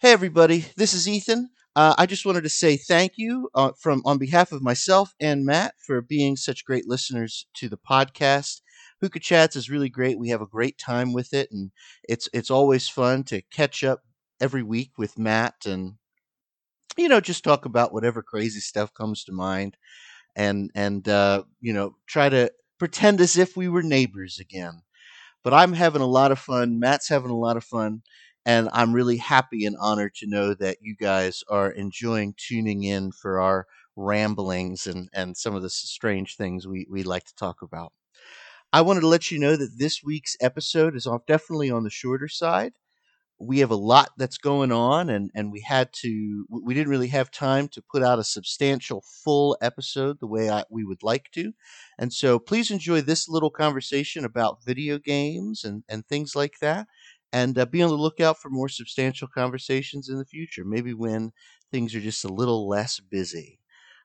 Hey, everybody. This is Ethan. Uh, I just wanted to say thank you uh, from on behalf of myself and Matt for being such great listeners to the podcast. Hookah Chats is really great. We have a great time with it, and it's it's always fun to catch up every week with Matt and you know just talk about whatever crazy stuff comes to mind, and and uh, you know try to pretend as if we were neighbors again. But I'm having a lot of fun. Matt's having a lot of fun and I'm really happy and honored to know that you guys are enjoying tuning in for our ramblings and, and some of the strange things we, we like to talk about. I wanted to let you know that this week's episode is off definitely on the shorter side. We have a lot that's going on, and, and we had to, we didn't really have time to put out a substantial full episode the way I, we would like to. And so please enjoy this little conversation about video games and, and things like that and uh, be on the lookout for more substantial conversations in the future, maybe when things are just a little less busy.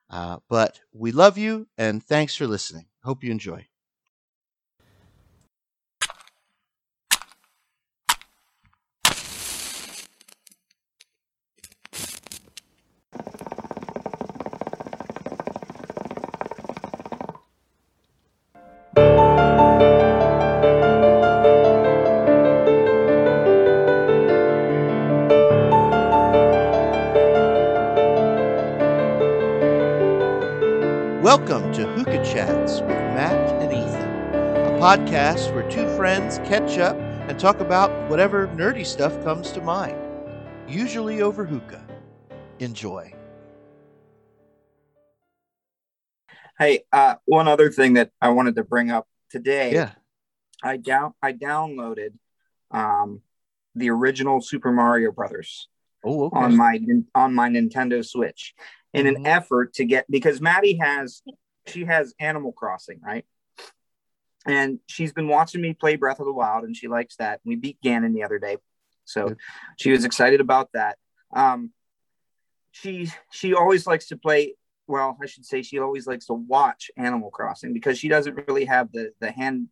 Uh, but we love you and thanks for listening. Hope you enjoy. Podcast where two friends catch up and talk about whatever nerdy stuff comes to mind, usually over hookah. Enjoy. Hey, uh, one other thing that I wanted to bring up today. Yeah. I down I downloaded um, the original Super Mario Brothers Oh, okay. on my on my Nintendo Switch in an effort to get because Maddie has she has Animal Crossing, right? And she's been watching me play Breath of the Wild and she likes that. We beat Ganon the other day. So she was excited about that. Um she she always likes to play well, I should say she always likes to watch Animal Crossing because she doesn't really have the the hand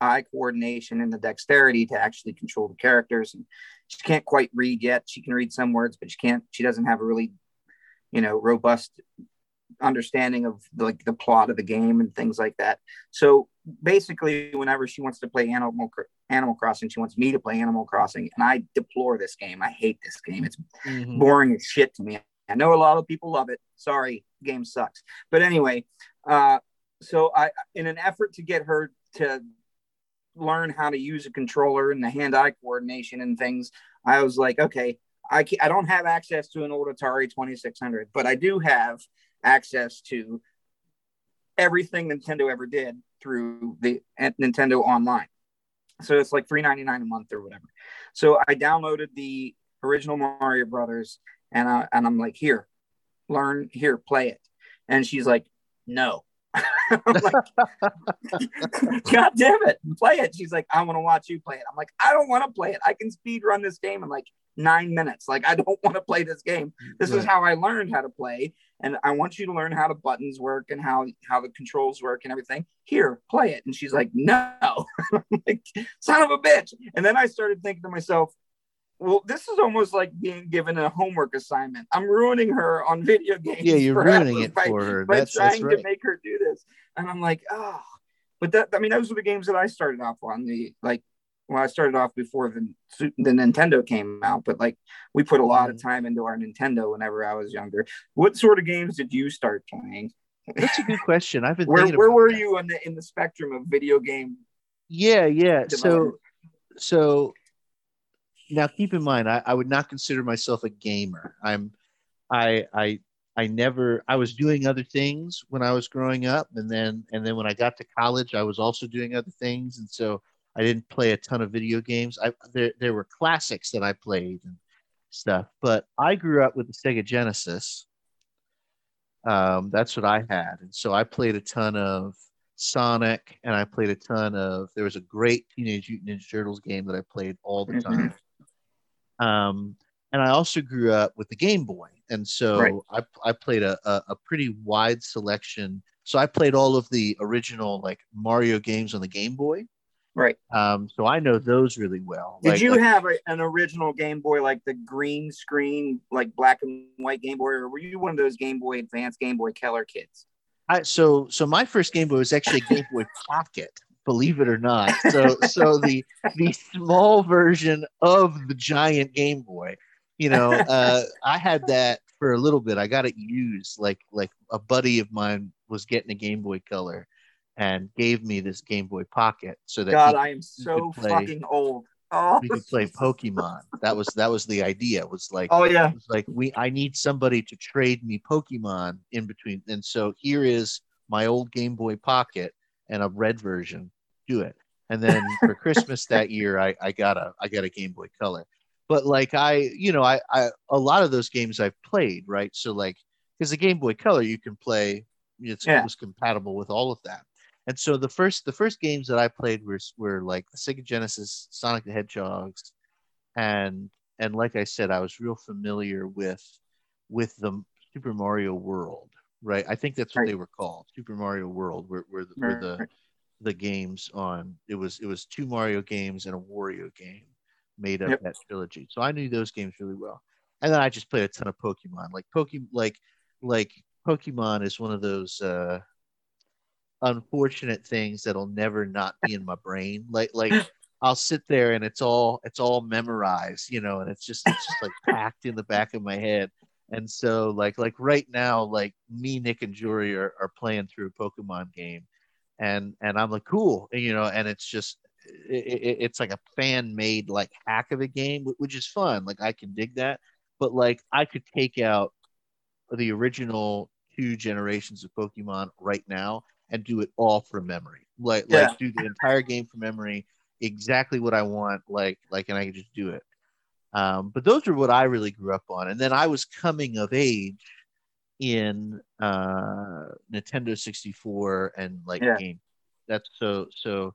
eye coordination and the dexterity to actually control the characters and she can't quite read yet. She can read some words, but she can't she doesn't have a really you know robust understanding of like the plot of the game and things like that so basically whenever she wants to play animal animal crossing she wants me to play animal crossing and i deplore this game. I hate this game. It's Mhm. boring as shit to me. I know a lot of people love it. Sorry game sucks. But anyway uh so i in an effort to get her to learn how to use a controller and the hand-eye coordination and things i was like okay I, I don't have access to an old Atari 2600, but I do have access to everything Nintendo ever did through the Nintendo Online. So it's like $3.99 a month or whatever. So I downloaded the original Mario Brothers and I, and I'm like, here, learn here, play it. And she's like, no. Like, God damn it, play it. She's like, I want to watch you play it. I'm like, I don't want to play it. I can speed run this game in like nine minutes. Like, I don't want to play this game. This is how I learned how to play. And I want you to learn how the buttons work and how how the controls work and everything. Here, play it. And she's like, no. Like, son of a bitch. And then I started thinking to myself, well, this is almost like being given a homework assignment. I'm ruining her on video games. Yeah, you're ruining it by- for her. by That's, that's trying right. to make her do this. And I'm like, oh, but that, I mean, those were the games that I started off on. The like, well, I started off before the, the Nintendo came out, but like, we put a lot of mm-hmm. time into our Nintendo whenever I was younger. What sort of games did you start playing? That's a good question. I've been Where, where were that. you in the in the spectrum of video game? Yeah, yeah. So, so now keep in mind, I, I would not consider myself a gamer. I'm, I, I, I never. I was doing other things when I was growing up, and then, and then when I got to college, I was also doing other things, and so I didn't play a ton of video games. I there, there were classics that I played and stuff, but I grew up with the Sega Genesis. Um, that's what I had, and so I played a ton of Sonic, and I played a ton of. There was a great Teenage Mutant Ninja Turtles game that I played all the Mhm. time. Um, and I also grew up with the Game Boy, and so Right. I I played a, a a pretty wide selection. So I played all of the original like Mario games on the Game Boy, Right. Um, so I know those really well. Did Like- you like- have a, an original Game Boy, like the green screen, like black and white Game Boy, or were you one of those Game Boy Advance, Game Boy Color kids? I, so so my first Game Boy was actually a Game Boy Pocket, believe it or not. So so the the small version of the giant Game Boy. You know, uh, I had that for a little bit. I got it used. Like like a buddy of mine was getting a Game Boy Color, and gave me this Game Boy Pocket so that God, he, I am so play- fucking old. Oh, we could play Pokemon. That was that was the idea. It Was like oh yeah. it was like we I need somebody to trade me Pokemon in between. And so here is my old Game Boy Pocket and a red version. Do it. And then for Christmas that year I, I got a I got a Game Boy Color. But like I, you know, I, I a lot of those games I've played, right? So like because the Game Boy Color you can play it's Yeah. it was compatible with all of that. And so the first the first games that I played were were like the Sega Genesis, Sonic the Hedgehogs, and and like I said, I was real familiar with with the Super Mario World, right? I think that's what Right. they were called, Super Mario World, were, were, the- were the the games on. It was it was two Mario games and a Wario game made up Yep. that trilogy. So I knew those games really well, and then I just played a ton of Pokemon. Like Pokemon, like like Pokemon is one of those. uh unfortunate things that'll never not be in my brain like like I'll sit there and it's all it's all memorized, you know, and it's just it's just like packed in the back of my head. And so like like right now, like me, Nick, and Jory are, are playing through a Pokemon game, and and I'm like cool, you know, and it's just it, it, it's like a fan made like hack of a game, which is fun. Like I can dig that, but like I could take out the original two generations of Pokemon right now and do it all from memory. Like Yeah. like do the entire game from memory, exactly what I want, like like and I can just do it. Um, but those are what I really grew up on. And then I was coming of age in uh Nintendo 64 and like Yeah. game. That's so so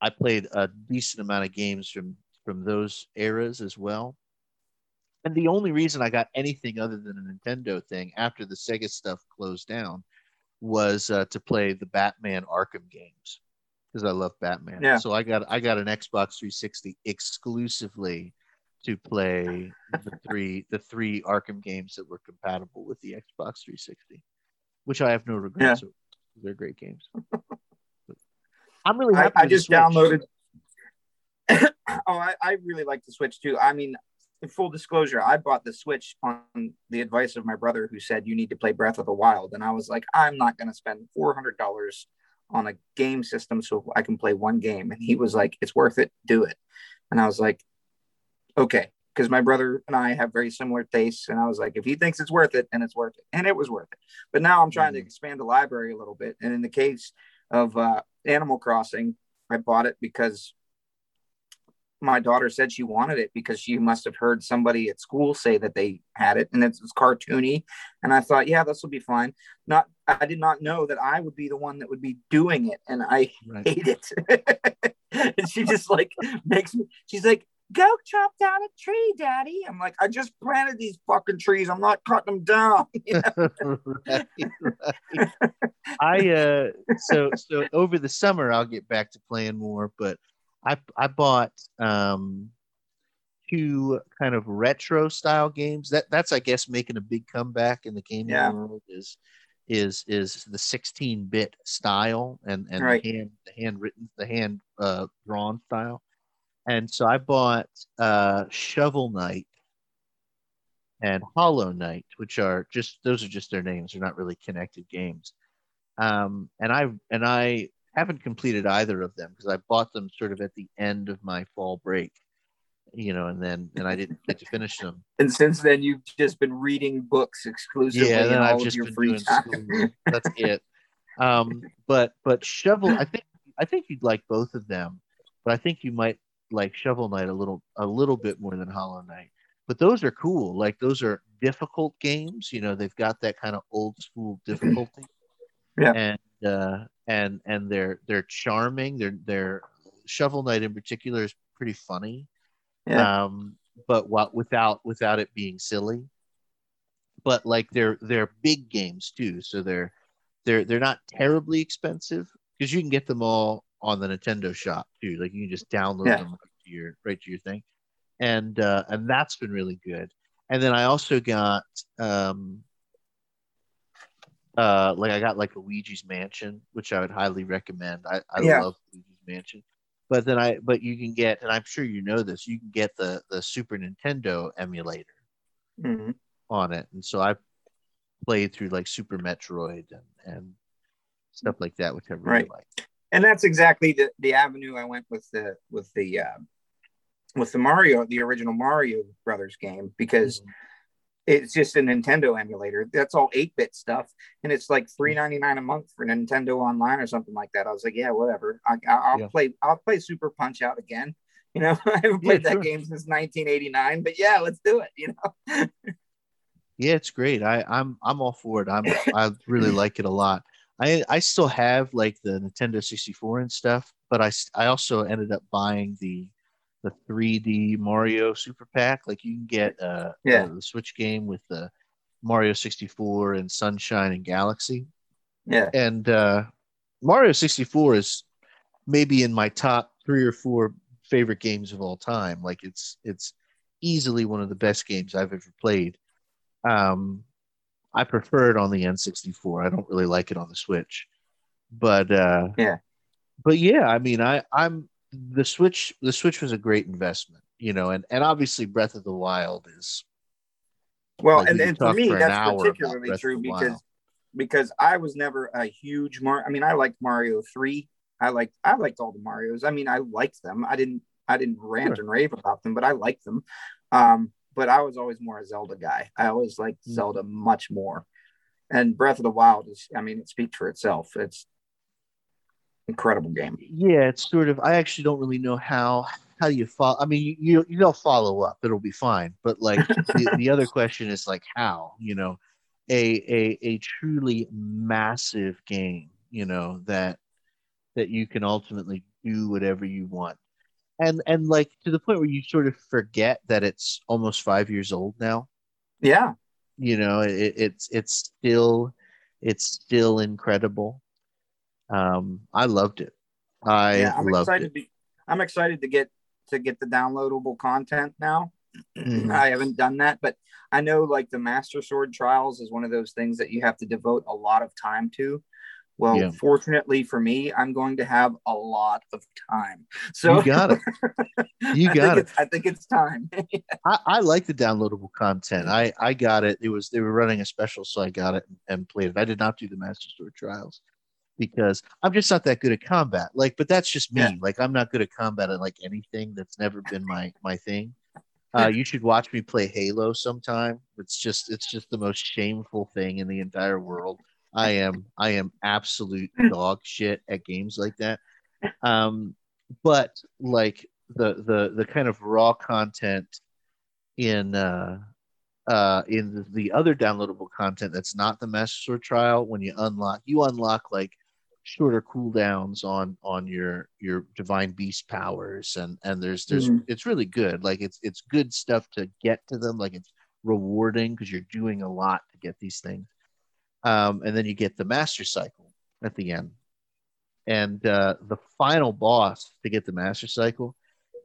I played a decent amount of games from from those eras as well. And the only reason I got anything other than a Nintendo thing after the Sega stuff closed down was uh, to play the Batman Arkham games because I love Batman. Yeah. So I got I got an Xbox 360 exclusively to play the three the three Arkham games that were compatible with the Xbox 360, which I have no regrets. over. They're great games. I'm really I, happy. I the just Switch. downloaded. oh, I, I really like the Switch too. I mean, full disclosure, I bought the Switch on the advice of my brother, who said you need to play Breath of the Wild, and I was like, I'm not going to spend four hundred dollars on a game system so I can play one game. And he was like, It's worth it. Do it. And I was like, Okay, because my brother and I have very similar tastes, and I was like, if he thinks it's worth it, then it's worth it, and it was worth it. But now I'm trying to Mhm. expand the library a little bit, and in the case of uh, Animal Crossing, I bought it because my daughter said she wanted it because she must have heard somebody at school say that they had it and it's, it's cartoony and i thought yeah this will be fine not i did not know that i would be the one that would be doing it and i Right. hate it and she just like makes me she's like go chop down a tree daddy i'm like i just planted these fucking trees i'm not cutting them down You know? right, right. I uh so so over the summer I'll get back to playing more, but I I bought um two kind of retro style games. That that's I guess making a big comeback in the gaming Yeah. world is is is the 16 bit style and and Right. the hand the handwritten the hand uh drawn style. And so I bought uh Shovel Knight and Hollow Knight, which are just those are just their names. They're not really connected games. Um, and I and I haven't completed either of them because I bought them sort of at the end of my fall break, you know, and then and I didn't get to finish them. and since then you've just been reading books exclusively Yeah, then I've just been doing school. That's it. Um, but but Shovel, I think I think you'd like both of them, but I think you might like Shovel Knight a little a little bit more than Hollow Knight. But those are cool. Like those are difficult games. You know, they've got that kind of old school difficulty. Yeah. And uh, and and they're they're charming. They're they're Shovel Knight in particular is pretty funny. Yeah. Um, but what without without it being silly. But like they're they're big games too, so they're they're they're not terribly expensive because you can get them all on the Nintendo Shop too. Like you can just download Yeah. them right to your right to your thing, and uh, and that's been really good. And then I also got um, uh, like I got like Luigi's Mansion, which I would highly recommend. I, I Yeah. love Luigi's Mansion. But then I but you can get and I'm sure you know this, you can get the the Super Nintendo emulator Mhm. on it. And so I played through like Super Metroid and, and stuff like that, which I really Right. like. and that's exactly the, the avenue I went with the with the uh, with the Mario, the original Mario Brothers game, because it's just a Nintendo emulator. That's all eight bit stuff, and it's like three ninety nine a month for Nintendo Online or something like that. I was like, yeah, whatever. I, I, I'll Yeah. play. I'll play Super Punch Out again. You know, I haven't played that sure. game since 1989, but yeah, let's do it. You know, Yeah, it's great. I, I'm I'm all for it. I'm I really like it a lot. I I still have like the Nintendo 64 and stuff, but I, I also ended up buying the the 3D Mario Super Pack. Like you can get uh Yeah. uh, the Switch game with the Mario 64 and Sunshine and Galaxy. yeah, And uh Mario 64 is maybe in my top 3 or 4 favorite games of all time. Like it's it's easily one of the best games I've ever played. Um, I prefer it on the N64. I don't really like it on the Switch, but uh, Yeah. but yeah, I mean, I I'm the Switch. The Switch was a great investment, you know, and and obviously Breath of the Wild is Well, Like, and, we and for me, for that's particularly true because because I was never a huge Mario. I mean, I liked Mario three. I liked I liked all the Mario's. I mean, I liked them. I didn't I didn't rant Sure. and rave about them, but I liked them. Um, but I was always more a Zelda guy. I always liked Mhm. Zelda much more. And Breath of the Wild is, I mean, it speaks for itself. It's incredible game. yeah, it's sort of. I actually don't really know how how do you follow. I mean, you you, don't follow up. It'll be fine. But like the, the other question is like how you know a a a truly massive game. You know that that you can ultimately do whatever you want. And and like to the point where you sort of forget that it's almost five years old now. Yeah, You know, it, it's it's still it's still incredible. Um, I loved it. I yeah. I'm loved excited. it. To, I'm excited to get to get the downloadable content now. Mhm. I haven't done that, but I know like the Master Sword Trials is one of those things that you have to devote a lot of time to. Well, Yeah. fortunately for me, I'm going to have a lot of time. So You got it. You I got think it. I think it's time. I, I like the downloadable content. I, I got it. It was they were running a special, so I got it and played it. I did not do the Master Sword Trials because I'm just not that good at combat. Like, but that's just me. Yeah. Like, I'm not good at combat at like anything. That's never been my my thing. Uh, you should watch me play Halo sometime. It's just it's just the most shameful thing in the entire world. I am I am absolute dog shit at games like that. Um, but like the the the kind of raw content in uh uh in the, the other downloadable content that's not the Master Sword trial when you unlock you unlock like shorter cooldowns on on your your divine beast powers. And and there's there's Mhm. it's really good. Like it's it's good stuff to get to them. Like it's rewarding because you're doing a lot to get these things. Um and then you get the master cycle at the end. And uh the final boss to get the master cycle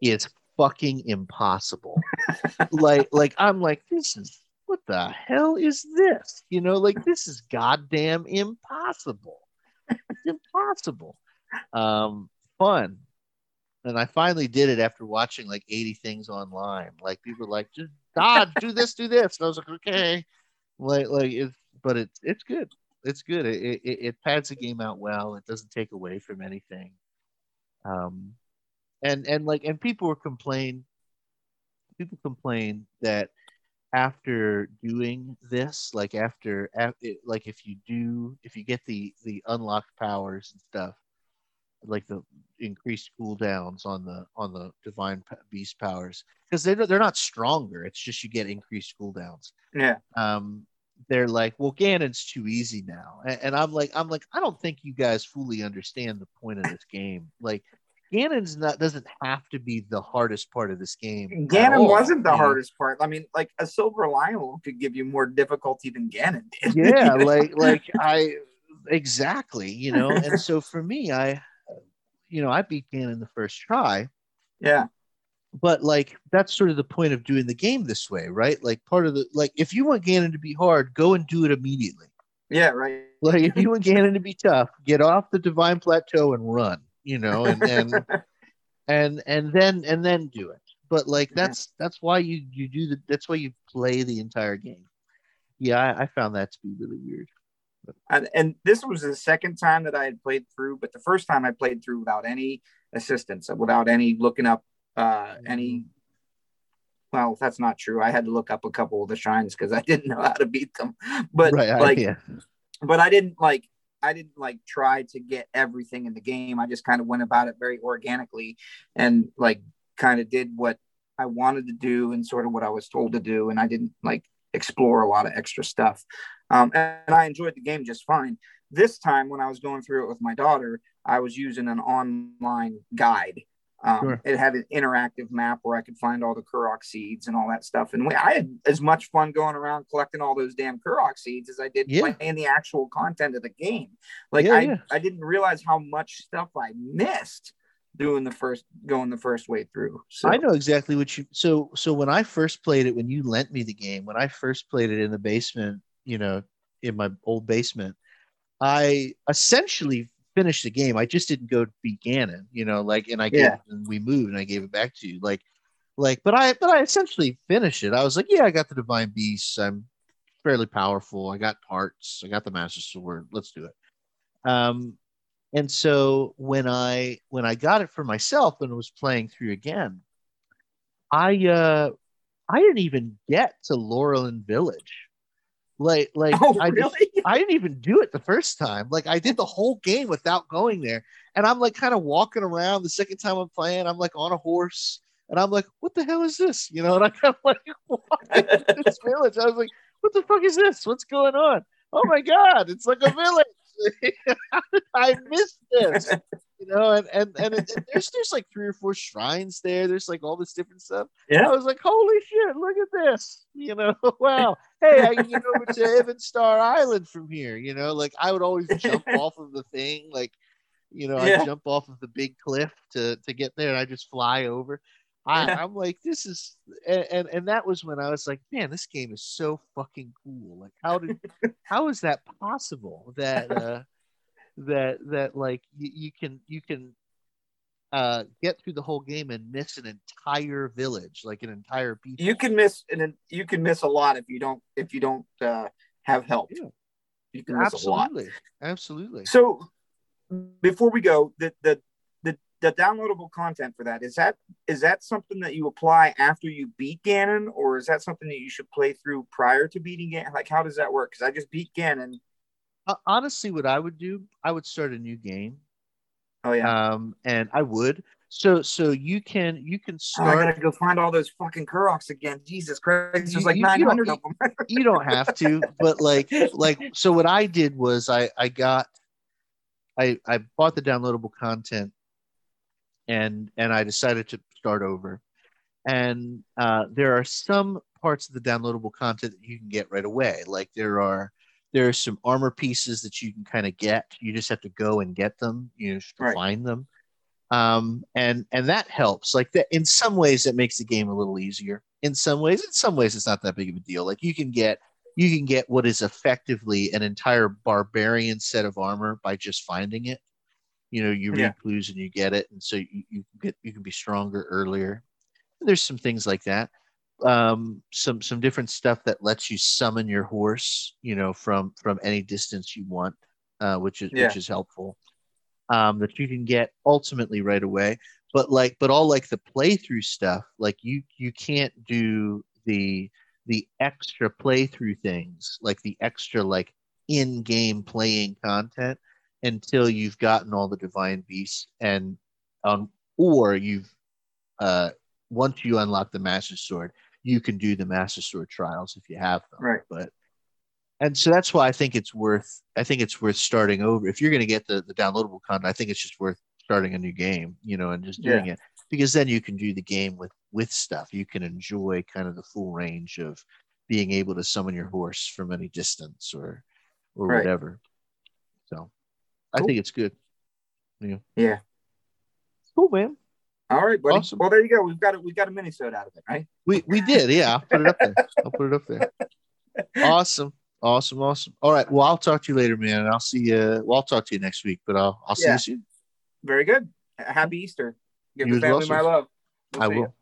is fucking impossible. Like like i'm like this is what the hell is this? You know like this is goddamn impossible impossible. Um fun. And i finally did it after watching like 80 things online. Like people were like just dodge do this do this. And i was like okay. Like like it's but it's it's good. It's good. It, it it pads the game out well. It doesn't take away from anything. Um and and like and people were complain people complain that after doing this like after, after like if you do if you get the the unlocked powers and stuff like the increased cooldowns on the on the divine beast powers because they're they're not stronger it's just you get increased cooldowns. Yeah. um they're like well ganon's too easy now. And, and i'm like i'm like i don't think you guys fully understand the point of this game. Like ganon's not doesn't have to be the hardest part of this game Ganon wasn't the know? hardest part. I mean, like a silver Lynel could give you more difficulty than Ganon did. yeah like like i exactly you know and so for me i you know, I beat Ganon the first try. Yeah. But like that's sort of the point of doing the game this way, right? Like part of the like if you want Ganon to be hard, go and do it immediately. Yeah, right. Like if you want Ganon to be tough, get off the divine plateau and run, you know, and and and and then and then do it. But like that's that's why you you do the that's why you play the entire game. Yeah, I, I found that to be really weird. And, and this was the second time that I had played through, but the first time I played through without any assistance, without any looking up uh, any. Well, that's not true. I had to look up a couple of the shrines because I didn't know how to beat them. But Right, I- like, yeah. but I didn't like. I didn't like try to get everything in the game. I just kind of went about it very organically and like kind of did what I wanted to do and sort of what I was told to do. And I didn't like explore a lot of extra stuff. Um, and I enjoyed the game just fine. This time, when I was going through it with my daughter, I was using an online guide. Um, Sure. It had an interactive map where I could find all the Korok seeds and all that stuff. And we, I had as much fun going around collecting all those damn Korok seeds as I did Yeah. playing the actual content of the game. Like Yeah, I, yeah. I didn't realize how much stuff I missed doing the first going the first way through. So I know exactly what you so so when I first played it when you lent me the game when I first played it in the basement you know in my old basement I essentially finished the game I just didn't go beat Ganon you know like and I gave Yeah. and we moved and I gave it back to you like like but I but I essentially finished it. I was like yeah I got the divine beasts. I'm fairly powerful. I got parts. I got the master sword. Let's do it. Um and so when I when I got it for myself and was playing through again, I uh I didn't even get to Lurelin Village. Like like Oh, I really? I didn't even do it the first time. Like I did the whole game without going there. And I'm like kind of walking around the second time I'm playing. I'm like on a horse and I'm like, what the hell is this? You know, and I kind of like walking this village. I was like, what the fuck is this? What's going on? Oh my god, it's like a village. I missed this. You know, and and and, it, and there's there's like three or four shrines there. There's like all this different stuff. Yeah, I was like, holy shit, look at this. You know, wow. Hey, I can get over to Eventide Island from here. You know, like I would always jump off of the thing, like, you know, Yeah. I jump off of the big cliff to to get there and I just fly over. I, I'm like, this is and, and and that was when I was like, man, this game is so fucking cool. Like, how did how is that possible that uh that that like you, you can you can uh get through the whole game and miss an entire village like an entire people You can miss and you can miss a lot if you don't if you don't uh, have help. Yeah. You can miss a lot. absolutely absolutely So before we go, the, the the the downloadable content for that is that is that something that you apply after you beat Ganon, or is that something that you should play through prior to beating Ganon? Like, how does that work? Because I just beat Ganon. Uh, honestly what i would do i would start a new game. Oh yeah, um and i would. So so you can you can oh, I gotta go find all those fucking Koroks again. Jesus Christ, You- there's like you- you don't- of them. you don't have to but like like so what i did was i i got i i bought the downloadable content and and i decided to start over. And uh there are some parts of the downloadable content that you can get right away. Like there are there are some armor pieces that you can kind of get. You just have to go and get them you know, Right. find them. Um and and that helps. Like that in some ways that makes the game a little easier. In some ways in some ways it's not that big of a deal. Like you can get you can get what is effectively an entire barbarian set of armor by just finding it. You know you read Yeah. clues and you get it and so you, you can get you can be stronger earlier. There's some things like that um some some different stuff that lets you summon your horse you know from from any distance you want uh which is Yeah. which is helpful um that you can get ultimately right away but like but all like the playthrough stuff like you you can't do the the extra playthrough things like the extra like in-game playing content until you've gotten all the divine beasts and um or you've uh once you unlock the master sword you can do the master sword trials if you have them Right. but and so that's why i think it's worth i think it's worth starting over if you're going to get the the downloadable content i think it's just worth starting a new game you know and just doing it because then you can do the game with with stuff you can enjoy kind of the full range of being able to summon your horse from any distance or or Right. whatever so i Cool. think it's good Yeah. Yeah. Cool, man. All right, buddy. Awesome. Well, there you go. We've got it. We got a minisode out of it, right? We we did, yeah. I'll put it up there. I'll put it up there. Awesome. Awesome, awesome. All right. Well, I'll talk to you later, man. And I'll see you. Well, I'll talk to you next week, but I'll I'll see Yeah. you soon. Very good. Happy Easter. Give You the well, family my love. We'll I will.